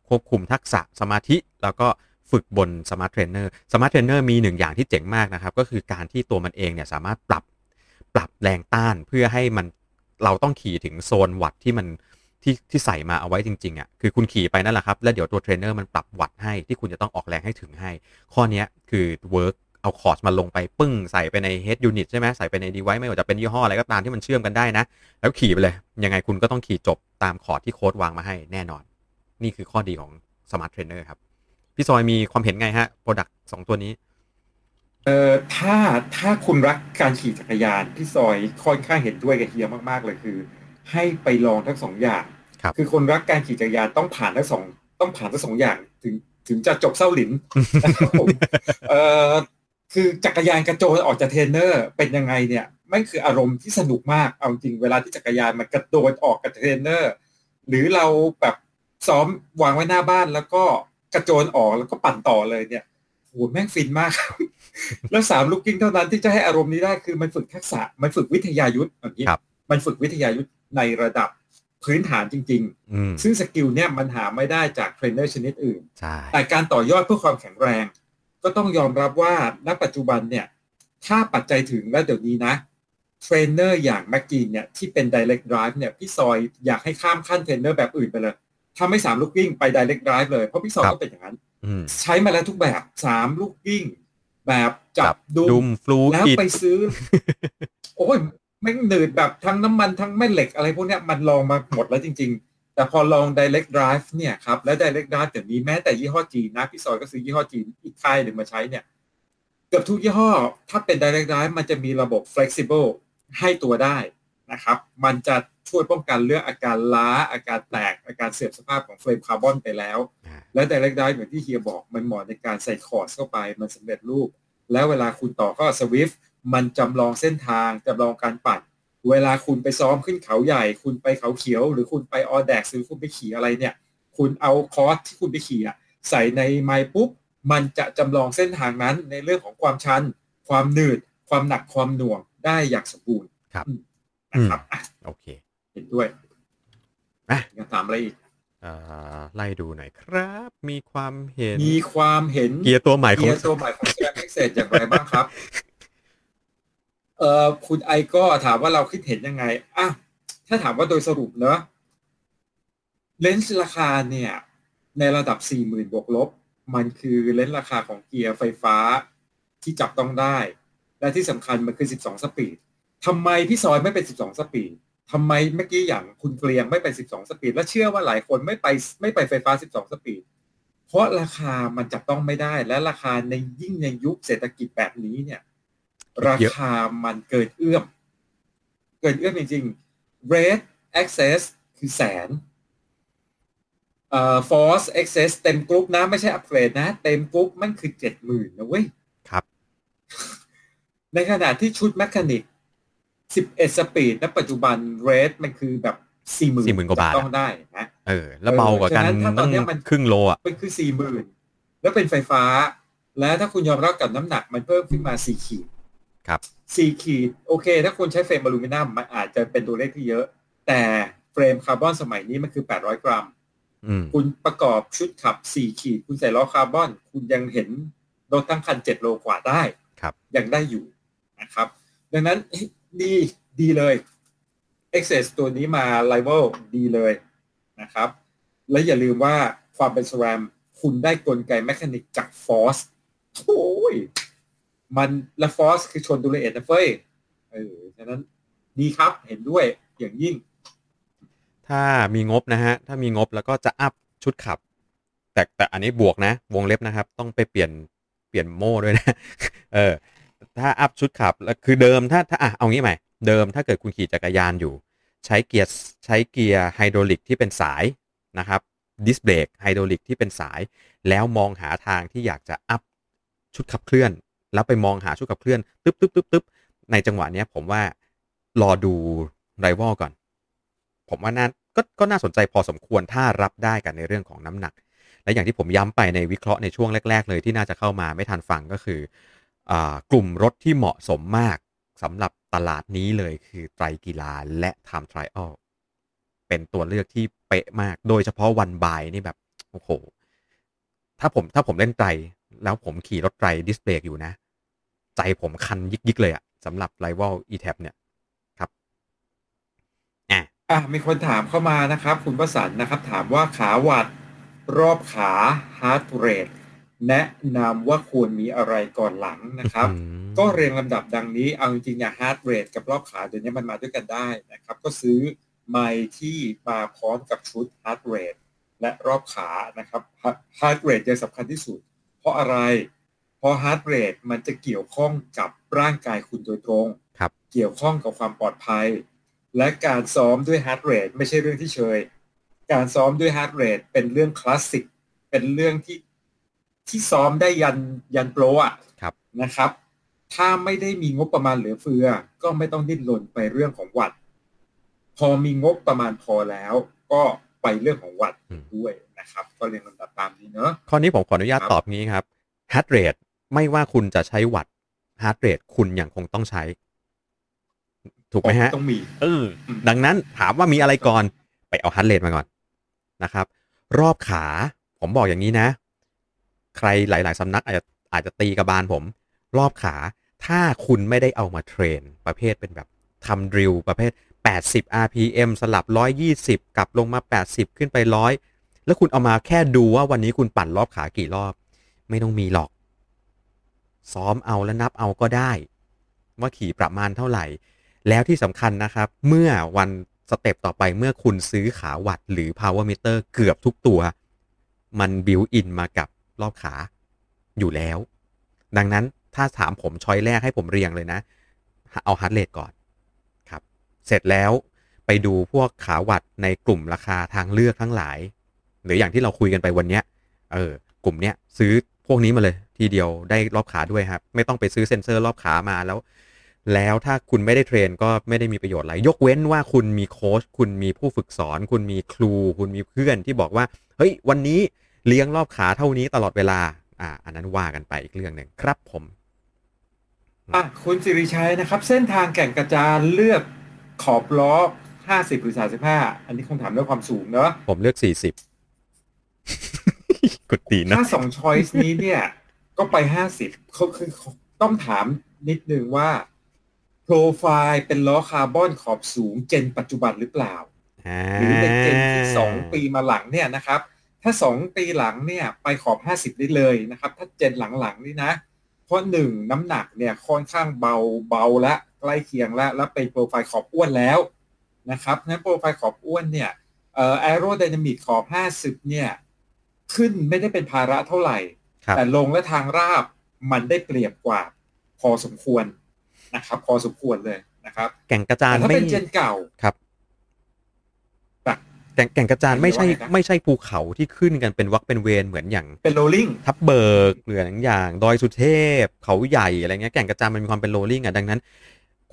ควบคุมทักษะสมาธิ แล้วก็ฝึกบน smart trainer smart trainer มีหนึ่งอย่างที่เจ๋งมากนะครับ ก็คือการที่ตัวมันเองเนี่ยสามารถปรับปรับแรงต้านเพื่อให้มันเราต้องขี่ถึงโซนวัตต์ที่มันที่ที่ใส่มาเอาไว้จริงๆอะ่ะคือคุณขี่ไปนั่นแหละครับ แล้วเดี๋ยวตัวเทรนเนอร์มันปรับวัตต์ให้ที่คุณจะต้องออกแรงให้ถึงให้ ข้อนี้คือ work เอาคอร์สมาลงไปปึ้งใส่ไปใน head unit ใช่ไหมใส่ไปใน device ไม่ว่าจะเป็นยี่ห้ออะไรก็ตามที่มันเชื่อมกันได้นะ แล้วขี่ไปเลย ยังไงคุณก็ต้องขี่จบตามคอร์สที่โค้ดวางมาให้แน่นอน นี่คือข้อดีของ Smart Trainer ครับ พี่ซอยมีความเห็นไงฮะ Product สองตัวนี้เอ่อถ้าถ้าคุณรักการขี่จักรยานพี่ซอยค่อนข้างเห็นด้วยกับเฮียมากๆเลยคือ ให้ไปลองทั้งสองอย่างครับคือคนรักการขี่จักรยานต้องผ่านทั้งสองต้องผ่านทั้งสองอย่างถึงถึงจะจบเส้าหลินนะครับผมเอ่อ คือจักรยานกระโจนออกจากเทรนเนอร์เป็นยังไงเนี่ยไม่คืออารมณ์ที่สนุกมากเอาจริงเวลาที่จักรยานมันกระโดดออกกับเทรนเนอร์ หรือเราแบบซ้อมวางไว้หน้าบ้านแล้วก็กระโจนออกแล้วก็ปั่นต่อเลยเนี่ยโหแม่งฟินมากครับแล้วสามลูกกลิ้งเท่านั้นที่จะให้อารมณ์นี้ได้คือมันฝึกทักษะมันฝึกวิทยายุทธ์อย่างนี้ครับมันฝึกวิทยายุทธ์ในระดับพื้นฐานจริงอืมๆซึ่ง skill เนี่ยมันหาไม่ได้จากเทรนเนอร์ชนิดอื่นใช่แต่การต่อยอดเพื่อความแข็งแรง ก็ต้องยอมรับว่าณปัจจุบันเนี่ย ถ้าปัจจัยถึงแล้วเดี๋ยวนี้นะเทรนเนอร์อย่าง Magene เนี่ยที่เป็น direct drive เนี่ยพี่ซอยอยากให้ข้ามขั้นเทรนเนอร์แบบอื่นไปเลยถ้าไม่สามลูกกลิ้งไป direct drive เลยเพราะพี่ซอยก็เป็นอย่างนั้นอืมใช้มาแล้วทุกแบบสามลูกวิ่ง แบบจับดุดุมมฟลูแล้วอิดไปซื้อ โอ้ยแม่งหนืดแบบทั้งน้ำมันทั้งแม่เหล็กอะไรพวกเนี้ยมันลองมาหมดแล้วจริง ๆ แต่พอลอง direct drive เนี่ยครับและ direct drive เดี๋ยวนี้แม้แต่ยี่ห้อจีนนะพี่ซอยก็ซื้อยี่ห้อจีนอีกค่ายหนึ่งมาใช้เนี่ยเกือบทุกยี่ห้อ ถ้าเป็น direct drive มันจะมีระบบ flexible ให้ตัวได้นะครับ มันจะช่วยป้องกันเรื่องอาการล้าอาการแตกอาการเสื่อมสภาพของเฟรมคาร์บอนไปแล้วอ่าและ direct drive เหมือนที่เฮียบอกมันเหมาะในการใส่คอร์สเข้าไปมันสำเร็จรูป แล้วเวลาคุณต่อเข้าสวิฟมันจำลองเส้นทางจำลองการปั่น เวลาคุณไปซ้อมขึ้นเขาใหญ่ คุณไปเขาเขียว หรือคุณไปออแดกหรือคุณไปขี่อะไรเนี่ย คุณเอาคอร์สที่คุณไปขี่อะใส่ในไมล์ปุ๊บ มันจะจำลองเส้นทางนั้นในเรื่องของความชัน ความหนืด ความหนักความหน่วงได้อย่างสมบูรณ์ครับอืมนะครับอะโอเค เห็นด้วยอะยังถามอะไรอีกเอ่อไล่ดูหน่อยครับ มีความเห็น มีความเห็นเกียร์ตัวใหม่ขอเกีงยร์ตัวใหม่ของ c ซ r a m i x อย่างไรบ้างครับ เออคุณไอก็ถามว่าเราคิดเห็นยังไงอะถ้าถามว่าโดยสรุปเนอะเลนส์ราคาเนี่ย ในระดับ 40,000บวกลบ มันคือเลนส์ราคาของเกียร์ไฟฟ้าที่จับต้องได้ และที่สำคัญมันคือ 12 speed ทำไมพี่ซอยไม่เป็น 12 speed ทำไมเมื่อกี้อย่างคุณเกรียงไม่เป็น12 speed และเชื่อว่าหลายคนไม่ไปไม่ไปไฟฟ้า 12 speed เพราะราคามันจับต้องไม่ได้ และราคาในยิ่งในยุคเศรษฐกิจแบบนี้เนี่ย ราคามันเกินเอื้อม เกินเอื้อมจริงๆ Red AXS คือแสนเอ่อ Force Access เต็มกรุ๊ปนะ ไม่ใช่อัปเกรดนะ เต็มกรุ๊ปมันคือเจ็ดหมื่นนะเว้ย ครับ ในขณะที่ชุด mechanic 11 speed ณปัจจุบัน Red มันคือแบบ40,000 40,000กว่าบาทต้องได้นะเออ แล้วเบากว่ากันเออฉะนั้นถ้าตตั้อนงเนี้ยมันครึ่งโลอะมันคือ40,000แล้วเป็นไฟฟ้า แล้วถ้าคุณยอมรับกับน้ำหนักมันเพิ่มขึ้นมา4ขีด ครับสี่ขีดโอเค ถ้าคุณใช้ frame อลูมิเนียมมันอาจจะเป็นตัวเลขที่เยอะ แต่ frame คาร์บอนสมัยนี้มันคือ 800 กรัมอืมคุณประกอบชุดขับ4ขีด คุณใส่ล้อคาร์บอน คุณยังเห็นรถตั้งคัน7โลกว่าได้ครับ ยังได้อยู่นะครับ ดังนั้นเฮ้ยดีดีเลย Access ตัวนี้มา r i v a l ดีเลยนะครับ และอย่าลืมว่าความเป็น SRAM คุณได้กลไกแมคานิกจาก Force โอ้ย มันและ Force คือชนดูลเอียดนะเฟ้ยเออฉะนั้นดีครับเห็นด้วยอย่างยิ่ง ถ้ามีงบนะฮะ ถ้ามีงบแล้วก็จะอัพชุดขับ แต่แต่อันนี้บวกนะ วงเล็บนะครับ ต้องไปเปลี่ยนเปลี่ยนโม่ด้วยนะ เออ ถ้า up ชุดขับแล้วคือเดิมถ้าถ้าอะเอางี้ใหม่ เดิมถ้าเกิดคุณขี่จักรยานอยู่ ใช้เกียร์ใช้เกียร์ไฮดรอลิกที่เป็นสายนะครับดิสเบรกไฮดรอลิกที่เป็นสาย แล้วมองหาทางที่อยากจะ up ชุดขับเคลื่อน แล้วไปมองหาชุดขับเคลื่อนตึ๊บตึ๊บตึ๊บตึ๊บในจังหวะเนี้ยผมว่ารอดูไรวอลก่อน ผมว่าน่าก็ก็น่าสนใจพอสมควรถ้ารับได้กันในเรื่องของน้ำหนัก และอย่างที่ผมย้ำไปในวิเคราะห์ในช่วงแรก ๆ เลยที่น่าจะเข้ามาไม่ทันฟังก็คืออกลุ่มรถที่เหมาะสมมากสำหรับตลาดนี้เลยคือไตรกีฬาและไทม์ทริอัลเป็นตัวเลือกที่เป๊ะมาก โดยเฉพาะวันบายนี่แบบ โอ้โห ถ้าผมถ้าผมเล่นไตร แล้วผมขี่รถไตรดิสเบรกอยู่นะ ใจผมคันยิกๆเลยอะสำหรับไรว a ล e t a p เนี่ยครับอะอะมีคนถามเข้ามานะครับ คุณประสันนะครับ ถามว่าขาวัดรอบขา heart rate แนะนำว่าควรมีอะไรก่อนหลังนะครับอืมก็เรียงลำดับดังนี้ เอาจริงๆเนี่ย heart rate กับรอบขาเดี๋ยวนี้มันมาด้วยกันได้นะครับ ก็ซื้อไมค์ที่มาพร้อมกับชุด heart rate และรอบขานะครับ heart rate จะสำคัญที่สุด เพราะอะไร เพราะ heart rate มันจะเกี่ยวข้องกับร่างกายคุณโดยตรงครับเกี่ยวข้องกับความปลอดภัย และการซ้อมด้วย heart rate ไม่ใช่เรื่องที่เชยการซ้อมด้วย heart rate เป็นเรื่องคลาสสิก เป็นเรื่องที่ที่ซ้อมได้ยันยันโปรอะครับนะครับ ถ้าไม่ได้มีงบประมาณเหลือเฟือ ก็ไม่ต้องดิ้นรนไปเรื่องของวัตต์ พอมีงบประมาณพอแล้ว ก็ ไปเรื่องของวัตต์อืมด้วยนะครับ ก็เรียงลำดับตามนี้เนอะข้อนี้ผมขออนุญาตครับตอบงี้ครับ heart rate ไม่ว่าคุณจะใช้วัตต์ heart rate คุณยังคงต้องใช้ ถูกไหมฮะต้องมีเอออืมดังนั้นถามว่ามีอะไรก่อนไปเอา heart rate มาก่อนนะครับ รอบขาผมบอกอย่างนี้นะ ใครหลาย ๆ สำนักอาจจะอาจจะตีกระบาลผม รอบขาถ้าคุณไม่ได้เอามา train ประเภทเป็นแบบทำ drill ประเภท 80 RPM สลับ 120 กลับลงมา 80 ขึ้นไป 100 แล้วคุณเอามาแค่ดูว่าวันนี้คุณปั่นรอบขากี่รอบ ไม่ต้องมีหรอก ซ้อมเอาแล้วนับเอาก็ได้ ว่าขี่ประมาณเท่าไหร่ แล้วที่สำคัญนะครับ เมื่อวัน step ต่อไปเมื่อคุณซื้อขาวัตต์หรือ power meter เกือบทุกตัว มัน built-in มากับรอบขาอยู่แล้ว ดังนั้นถ้าถามผม choice แรกให้ผมเรียงเลยนะ เอา heart rate ก่อน เสร็จแล้วไปดูพวกขาวัตต์ในกลุ่มราคาทางเลือกทั้งหลาย หรืออย่างที่เราคุยกันไปวันเนี้ยเออกลุ่มเนี้ยซื้อพวกนี้มาเลย ทีเดียวได้รอบขาด้วยครับ ไม่ต้องไปซื้อเซ็นเซอร์รอบขามาแล้ว แล้วถ้าคุณไม่ได้ train ก็ไม่ได้มีประโยชน์อะไร ยกเว้นว่าคุณมีโค้ชคุณมีผู้ฝึกสอน คุณมีครู คุณมีเพื่อนที่บอกว่า เฮ้ย วันนี้เลี้ยงรอบขาเท่านี้ตลอดเวลา อ่า อันนั้นว่ากันไปอีกเรื่องหนึ่งครับผมอะคุณสิริชัยนะครับ เส้นทางแก่งกระจานเลือก ขอบล้อ50หรือ35อันนี้คงถามเรื่องความสูงเนอะผมเลือกสี่สิบกดตีนนะถ้าสองช้อยส์นี้เนี่ย ก็ไป50เขาคือต้องถามนิดนึงว่า โปรไฟล์เป็นล้อคาร์บอนขอบสูงเจนปัจจุบันหรือเปล่าหรือเป็นเจนที่สองปีมาหลังเนี่ยนะครับ ถ้าสองปีหลังเนี่ย ไปขอบห้าสิบได้เลยนะครับ ถ้าเจนหลังๆนี่นะ เพราะหนึ่งน้ำหนักเนี่ยค่อนข้างเบาเบาและ ใกล้เคียงแล้วแล้วเป็นโปรไฟล์ขอบอ้วนแล้วนะครับนั้นโปรไฟล์ขอบอ้วนเนี่ยเอ่อแอโรไดนามิกขอบห้าสิบเนี่ย ขึ้นไม่ได้เป็นภาระเท่าไหร่ครับแต่ลงและทางราบมันได้เปรียบกว่า พอสมควรนะครับ พอสมควรเลยนะครับ แก่งกระจานแต่ถ้าไม่เป็นเจนเก่าครับแบบแก่งแก่งกระจานไม่ใช่หรือว่าไงนะไม่ใช่ภูเขาที่ขึ้นกันเป็นวักเป็นเวรเหมือนอย่างเป็นโรลลิ่งทับเบิกหรืออย่างอย่าง ดอยสุเทพเขาใหญ่อะไรเงี้ยแก่งกระจานมันมีความเป็นโรลลิ่งอะดังนั้น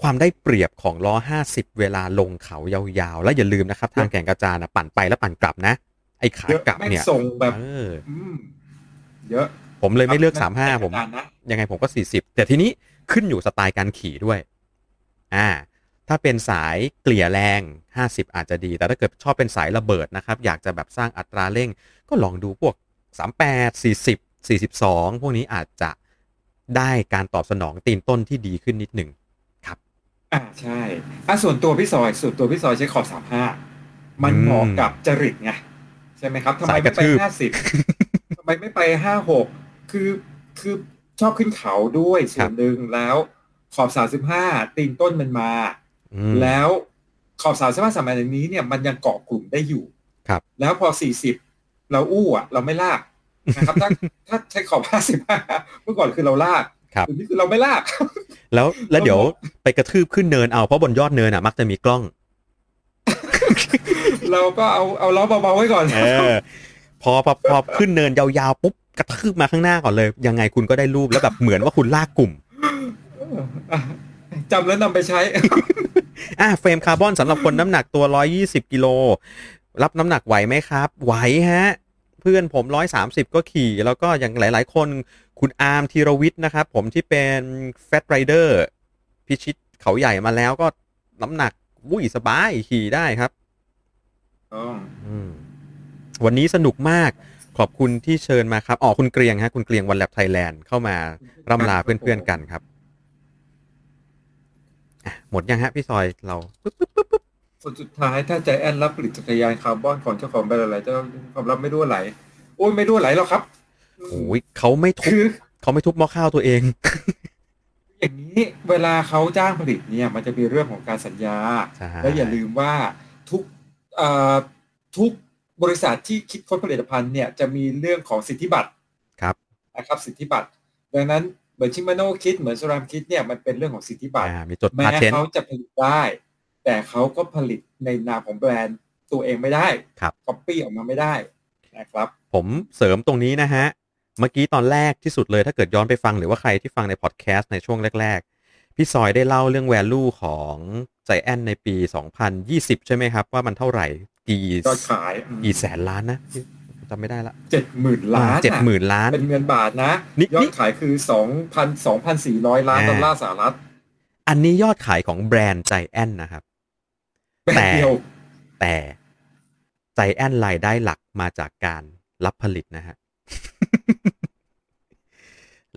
ความได้เปรียบของล้อ 50 เวลาลงเขายาวๆ แล้วอย่าลืมนะครับ ทางแก่งกระจานอะปั่นไปแล้วปั่นกลับนะ ไอ้ขาเยอะกลับไม่เนี่ยส่งแบบเอออืมเยอะ ผมเลยไม่เลือกครับ35 ผมนานนะยังไงผมก็ 40 แต่ทีนี้ขึ้นอยู่สไตล์การขี่ด้วย อ่า ถ้าเป็นสายเกลี่ยแรง 50 อาจจะดี แต่ถ้าเกิดชอบเป็นสายระเบิดนะครับ อยากจะแบบสร้างอัตราเร่ง ก็ลองดูพวก 38 40 42 พวกนี้อาจจะได้การตอบสนองตีนต้นที่ดีขึ้นนิดหนึ่ง อ่าใช่อะส่วนตัวพี่ซอยส่วนตัวพี่ซอยใช้ขอบสามห้ามันเหมาะกับจริตไงใช่ไหมครับทำไมสายกไม่ระไปทืบห้าสิบทำไมไม่ไปห้าหกคือคือชอบขึ้นเขาด้วยส่วนหนึ่งแล้วขอบสามสิบห้าตีนต้นมันมาอืมแล้วขอบสามสิบห้าสมัยนี้เนี่ยมันยังเกาะกลุ่มได้อยู่ ครับ แล้วพอสี่สิบเราอู้อะ เราไม่ลากนะครับถ้าถ้าใช้ขอบห้าสิบห้าเมื่อก่อนคือเราลากครับเดี๋ยวนี้คือเราไม่ลาก แล้วแล้วเดี๋ยวไปกระทืบขึ้นเนินเอาเพราะบนยอดเนินอะ มักจะมีกล้อง เราก็เอาเอาล้อเบาๆไว้ก่อนเออพอพอพอขึ้นเนินยาวๆปุ๊บกระทืบมาข้างหน้าก่อนเลย ยังไงคุณก็ได้รูปแล้วแบบเหมือนว่าคุณลากกลุ่มอะจำแล้วนำไปใช้ อะ frame คาร์บอนสำหรับคนน้ำหนักตัว 120 กิโล รับน้ำหนักไหวไหมครับ ไหวฮะ เพื่อนผม 130 ก็ขี่ แล้วก็อย่างหลาย ๆ คน คุณอาร์มธีรวิทย์นะครับ ผมที่เป็น fat rider พิชิตเขาใหญ่มาแล้วก็น้ำหนักวุ้ยสบายขี่ได้ครับอืมวันนี้สนุกมากขอบคุณที่เชิญมาครับอ๋อคุณเกรียงฮะ คุณเกรียงวันแลบไทยแลนด์เข้ามาร่ำลาเพื่อนๆกันครับอะหมดยังฮะพี่ซอยเราปึ๊บปึ๊บปึ๊บปึ๊บคนสุดท้ายถ้าใจแอนรับผลิตจักรยานคาร์บอนของเจ้าของแบรนด์อะไรเจ้าความรับไม่รั่วไหล โอ้ยไม่รั่วไหลหรอกครับ โอ้ยเขาไม่ทุบคือเขาไม่ทุบหม้อข้าวตัวเอง อย่างนี้เวลาเขาจ้างผลิตเนี่ยมันจะมีเรื่องของการสัญญา ใช่ และอย่าลืมว่าทุกเอ่อทุกบริษัทที่คิดค้นผลิตภัณฑ์เนี่ยจะมีเรื่องของสิทธิบัตร ครับ นะครับสิทธิบัตรดังนั้นเหมือน Shimano คิดเหมือน SRAM คิดเนี่ยมันเป็นเรื่องของสิทธิบัตร อ่า มีจดแม้ patent เขาจะผลิตได้ แต่เขาก็ผลิตในนามของแบรนด์ตัวเองไม่ได้ครับ ก๊อปปี้ออกมาไม่ได้นะครับ ผมเสริมตรงนี้นะฮะ เมื่อกี้ตอนแรกที่สุดเลยถ้าเกิดย้อนไปฟังหรือว่าใครที่ฟังในพอดแคสต์ในช่วงแรก ๆ พี่ซอยได้เล่าเรื่อง value ของใจแอนในปี 2020 ใช่ไหมครับ ว่ามันเท่าไหร่กี่ยอดขายกี่แสนล้านนะจำไม่ได้ละเจ็ดหมื่นล้านเจ็ดหมื่นล้าน เป็นเงินบาทนะนี่ยอนี่ดขายคือสองพันสองพันสี่ร้อยล้านอ่าดอลลาร์สหรัฐ อันนี้ยอดขายของแบรนด์ใจแอนนะครับแบรนด์เดียวแต่ใจแอนรายได้หลักมาจากการรับผลิตนะฮะ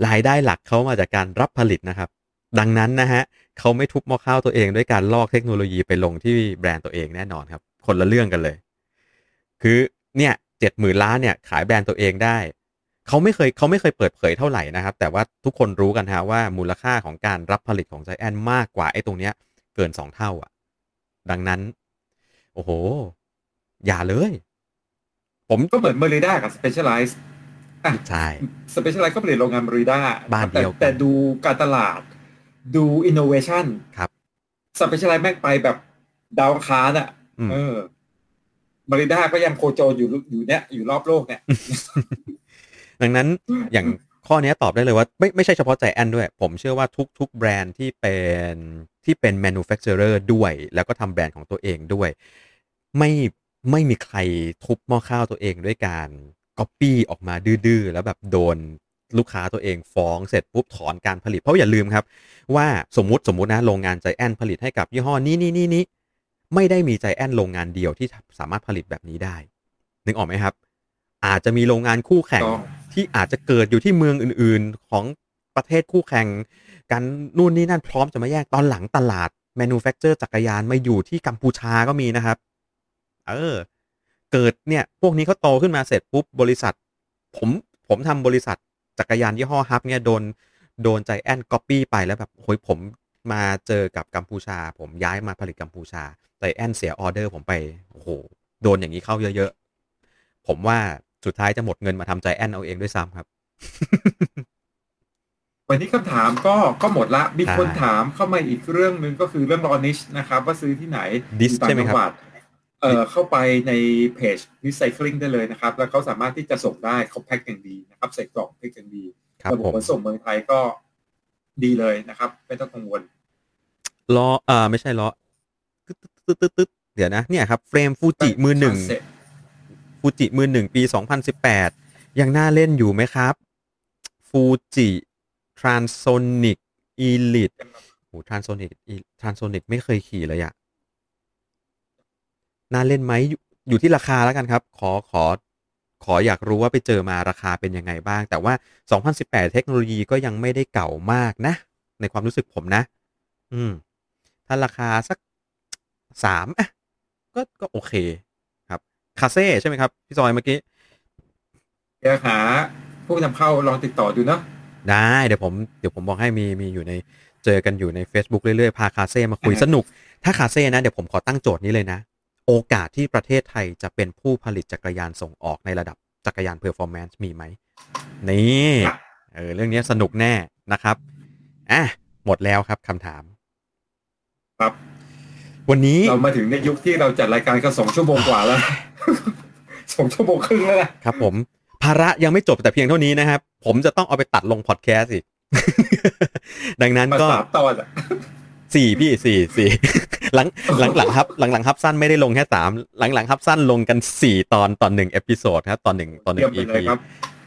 รายได้หลักเขามาจากการรับผลิตนะครับ ดังนั้นนะฮะเขาไม่ทุบหม้อข้าวตัวเองด้วยการลอกเทคโนโลยีไปลงที่แบรนด์ตัวเองแน่นอนครับ คนละเรื่องกันเลย คือเนี่ยเจ็ดหมื่นล้านเนี่ยขายแบรนด์ตัวเองได้เขาไม่เคยเขาไม่เคยเปิดเผยเท่าไหร่นะครับ แต่ว่าทุกคนรู้กันฮะว่ามูลค่าของการรับผลิตของใจแอนมากกว่าไอ้ตรงเนี้ยเกินสองเท่าอะ ดังนั้น โอ้โห อย่าเลย ผมก็เหมือนเมริด้ากับ Specialized อะ ใช่ Specialized ก็ผลิตโรงงานเมริด้าบ้านเดียวกันแต่ดูการตลาด ดู innovation ครับ Specialized แม่งไปแบบดาวอังคารอะอืมเออเมริด้าก็ยังโคจรอยู่อยู่เนี้ยอยู่รอบโลกเนี่ย ดังนั้นอย่างข้อเนี้ยตอบได้เลยว่าไม่ไม่ใช่เฉพาะใจแอนด้วย ผมเชื่อว่าทุกทุกแบรนด์ที่เป็นที่เป็น manufacturer ด้วย แล้วก็ทำแบรนด์ของตัวเองด้วย ไม่ไม่มีใครทุบหม้อข้าวตัวเองด้วยการ copy ออกมาดื้อๆ แล้วแบบโดนลูกค้าตัวเองฟ้องเสร็จปุ๊บถอนการผลิต เพราะอย่าลืมครับ ว่าสมมติสมมตินะโรงงานใจแอนผลิตให้กับยี่ห้อนี้นี่นี่นี่ไม่ได้มีใจแอนโรงงานเดียวที่สามารถผลิตแบบนี้ได้ นึกออกไหมครับ อาจจะมีโรงงานคู่แข่งต้องที่อาจจะเกิดอยู่ที่เมืองอื่นๆของประเทศคู่แข่งกันนู่นนี่นั่นพร้อมจะมาแยกตอนหลังตลาด manufacture จักรยานมาอยู่ที่กัมพูชาก็มีนะครับ เออ เกิดเนี่ยพวกนี้เขาโตขึ้นมาเสร็จปุ๊บบริษัท ผมผมทำบริษัทจักรยานยี่ห้อฮับเนี่ยโดนโดนใจแอนก๊อปปี้ไปแล้วแบบโอ้ยผมมาเจอกับกัมพูชา ผมย้ายมาผลิตกัมพูชาใจแอนเสียออเดอร์ผมไปโอ้โหโดนอย่างนี้เข้าเยอะๆ ผมว่าสุดท้ายจะหมดเงินมาทำใจแอนเอาเองด้วยซ้ำครับ วันนี้คำถามก็ก็หมดละ มีคนใช่ถามเข้ามาอีกเรื่องหนึ่งก็คือเรื่องรอนิชนะครับ ว่าซื้อที่ไหน Dish อยู่ต่างใช่ไหมครับจังวัด เอ่อเข้าไปในเพจ Recycling ได้เลยนะครับ แล้วเขาสามารถที่จะส่งได้เขาแพ็คอย่างดีนะครับใส่กล่องแพ็คอย่างดีครับระบบผมขนส่งเมืองไทยก็ดีเลยนะครับ ไม่ต้องกังวลล้อเอ่าไม่ใช่ล้อตึ๊ดตึ๊ดตึ๊ดตึ๊ดเดี๋ยวนะเนี่ยครับเฟรมฟูจิมือหนึ่ง Transit ฟูจิมือหนึ่งปี2018ยังน่าเล่นอยู่ไหมครับฟูจิทรานโซนิกอีลิทโหทรานโซนิกทรานโซนิกไม่เคยขี่เลยอะ น่าเล่นไหมอยู่อยู่ที่ราคาแล้วกันครับ ขอขอขออยากรู้ว่าไปเจอมาราคาเป็นยังไงบ้าง แต่ว่า 2018 เทคโนโลยีก็ยังไม่ได้เก่ามากนะ ในความรู้สึกผมนะ อืม ถ้าราคาสักสามอะก็ก็โอเค ครับคาเซ่ใช่ไหมครับ พี่ซอยเมื่อกี้เดี๋ยวหาผู้นำเข้าลองติดต่อดูเนาะได้เดี๋ยวผมเดี๋ยวผมบอกให้มีมีอยู่ในเจอกันอยู่ใน Facebook เรื่อยๆ พาคาเซ่มาคุยอ่าสนุก ถ้าคาเซ่นะ เดี๋ยวผมขอตั้งโจทย์นี้เลยนะ โอกาสที่ประเทศไทยจะเป็นผู้ผลิตจักรยานส่งออกในระดับจักรยาน performance มีไหม นี่เออเรื่องนี้สนุกแน่นะครับอะหมดแล้วครับคำถาม ครับ วันนี้เรามาถึงในยุคที่เราจัดรายการกันสองชั่วโมงกว่าแล้วสองชั่วโมงครึ่งแล้วนะครับ ผมภาระยังไม่จบแต่เพียงเท่านี้นะครับ ผมจะต้องเอาไปตัดลงพอดแคสต์อีก ดังนั้นมาก็สามตอนอะสี่พี่สี่สี่ หลังหลังหลังครับ หลังหลังครับสั้นไม่ได้ลงแค่สามหลังหลังครับสั้นลงกันสี่ตอนตอนหนึ่งเอพิโซดครับตอนหนึ่งตอนหนึ่เยี่ยงมอีไปเลยพีครับ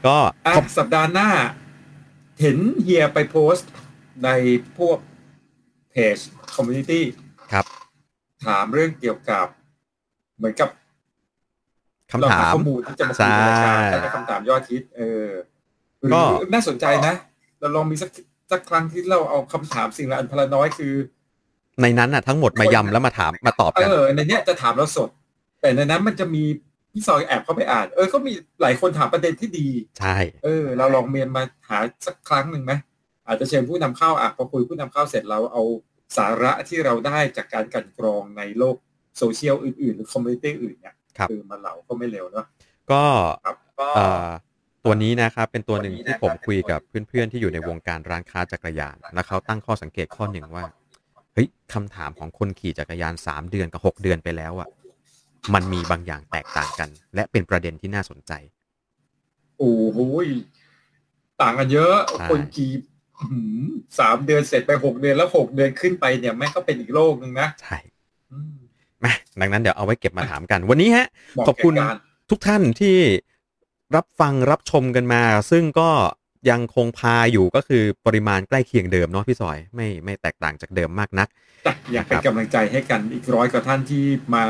ก็อะขอบสัปดาห์หน้า เห็นเฮียไปโพสต์ในพวกเพจ community ครับ ถามเรื่องเกี่ยวกับเหมือนกับคำถามเรข้อมูลที่จะมาคุยในรายการใช่แต่เป็นคำถามยอดฮิตเออหรือก็น่าสนใจนะ เราลองมีสักสักครั้งที่เราเอาคำถามสิ่งละอันพันละน้อยคือ ในนั้นน่ะทั้งหมดมายำแล้วมาถามมาตอบเอกันอในเนี้ยจะถามเราสด แต่ในนั้นมันจะมีพี่ซอยแอบเข้าไปอ่าน เออก็มีหลายคนถามประเด็นที่ดี ใช่ เออ เราลองเมียนมาหาสักครั้งหนึ่งไหมอาจจะเชิญผู้นำเข้าอะพอคุยผู้นำเข้าเสร็จเราเอาสาระที่เราได้จากการกลั่นกรองในโลกโซเชียลอื่นๆ หรือ community อื่นเนี่ยครับอมาเหล่าก็ไม่เร็วเนาะก็ครับก็เอ่อตัวนี้นะครับเป็นตัวหนึ่งที่ผมคุยกับเพื่อนๆที่อยู่ในวงการร้านค้าจักรยาน แล้วเขาตั้งข้อสังเกตข้อหนึ่งว่า เฮ้ยคำถามของคนขี่จักรยานสามเดือนกับหกเดือนไปแล้วอะมันมีบางอย่างแตกต่างกัน และเป็นประเด็นที่น่าสนใจ โอ้โหยต่างกันเยอะใช่คนขี่หืมสามเดือนเสร็จไปหกเดือนแล้วหกเดือนขึ้นไปเนี่ยแม่งก็เป็นอีกโลกหนึ่งนะ ใช่อืมมาดังนั้นเดี๋ยวเอาไว้เก็บมาถามกัน วันนี้ฮะเหมาะขอบคุณแก่การทุกท่านที่รับฟังรับชมกันมา ซึ่งก็ ยังคงพาอยู่ก็คือปริมาณใกล้เคียงเดิมเนาะพี่ซอยไม่ไม่แตกต่างจากเดิมมากนักจ้ะอยากเป็นครับกำลังใจให้กันอีกร้อยกว่าท่านที่มา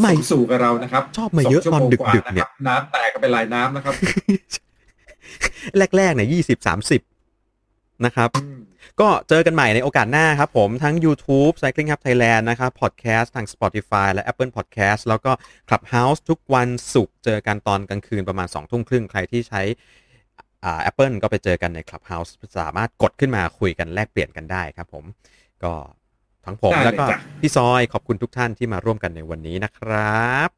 ไม่สมสู่กับเรานะครับ ชอบมาเยอะสงชั่วตอนโมงดึกว่าดึกๆเนี่ยะครับน้ำแตกกันเป็นลายน้ำนะครับ แรกๆเนี่ยยี่สิบสามสิบนะครับอืมก็เจอกันใหม่ในโอกาสหน้าครับผมทั้ง YouTube Cycling Hub Thailand นะครับ Podcast ทาง Spotify และ Apple Podcast แล้วก็ Clubhouse ทุกวันศุกร์เจอกันตอนกลางคืนประมาณ2ทุ่มครึ่งใครที่ใช้ อ่า Apple ก็ไปเจอกันใน Clubhouse สามารถกดขึ้นมาคุยกันแลกเปลี่ยนกันได้ครับผมก็ทั้งผมได้เลยแล้วก็จ้ะพี่ซอยขอบคุณทุกท่านที่มาร่วมกันในวันนี้นะครับ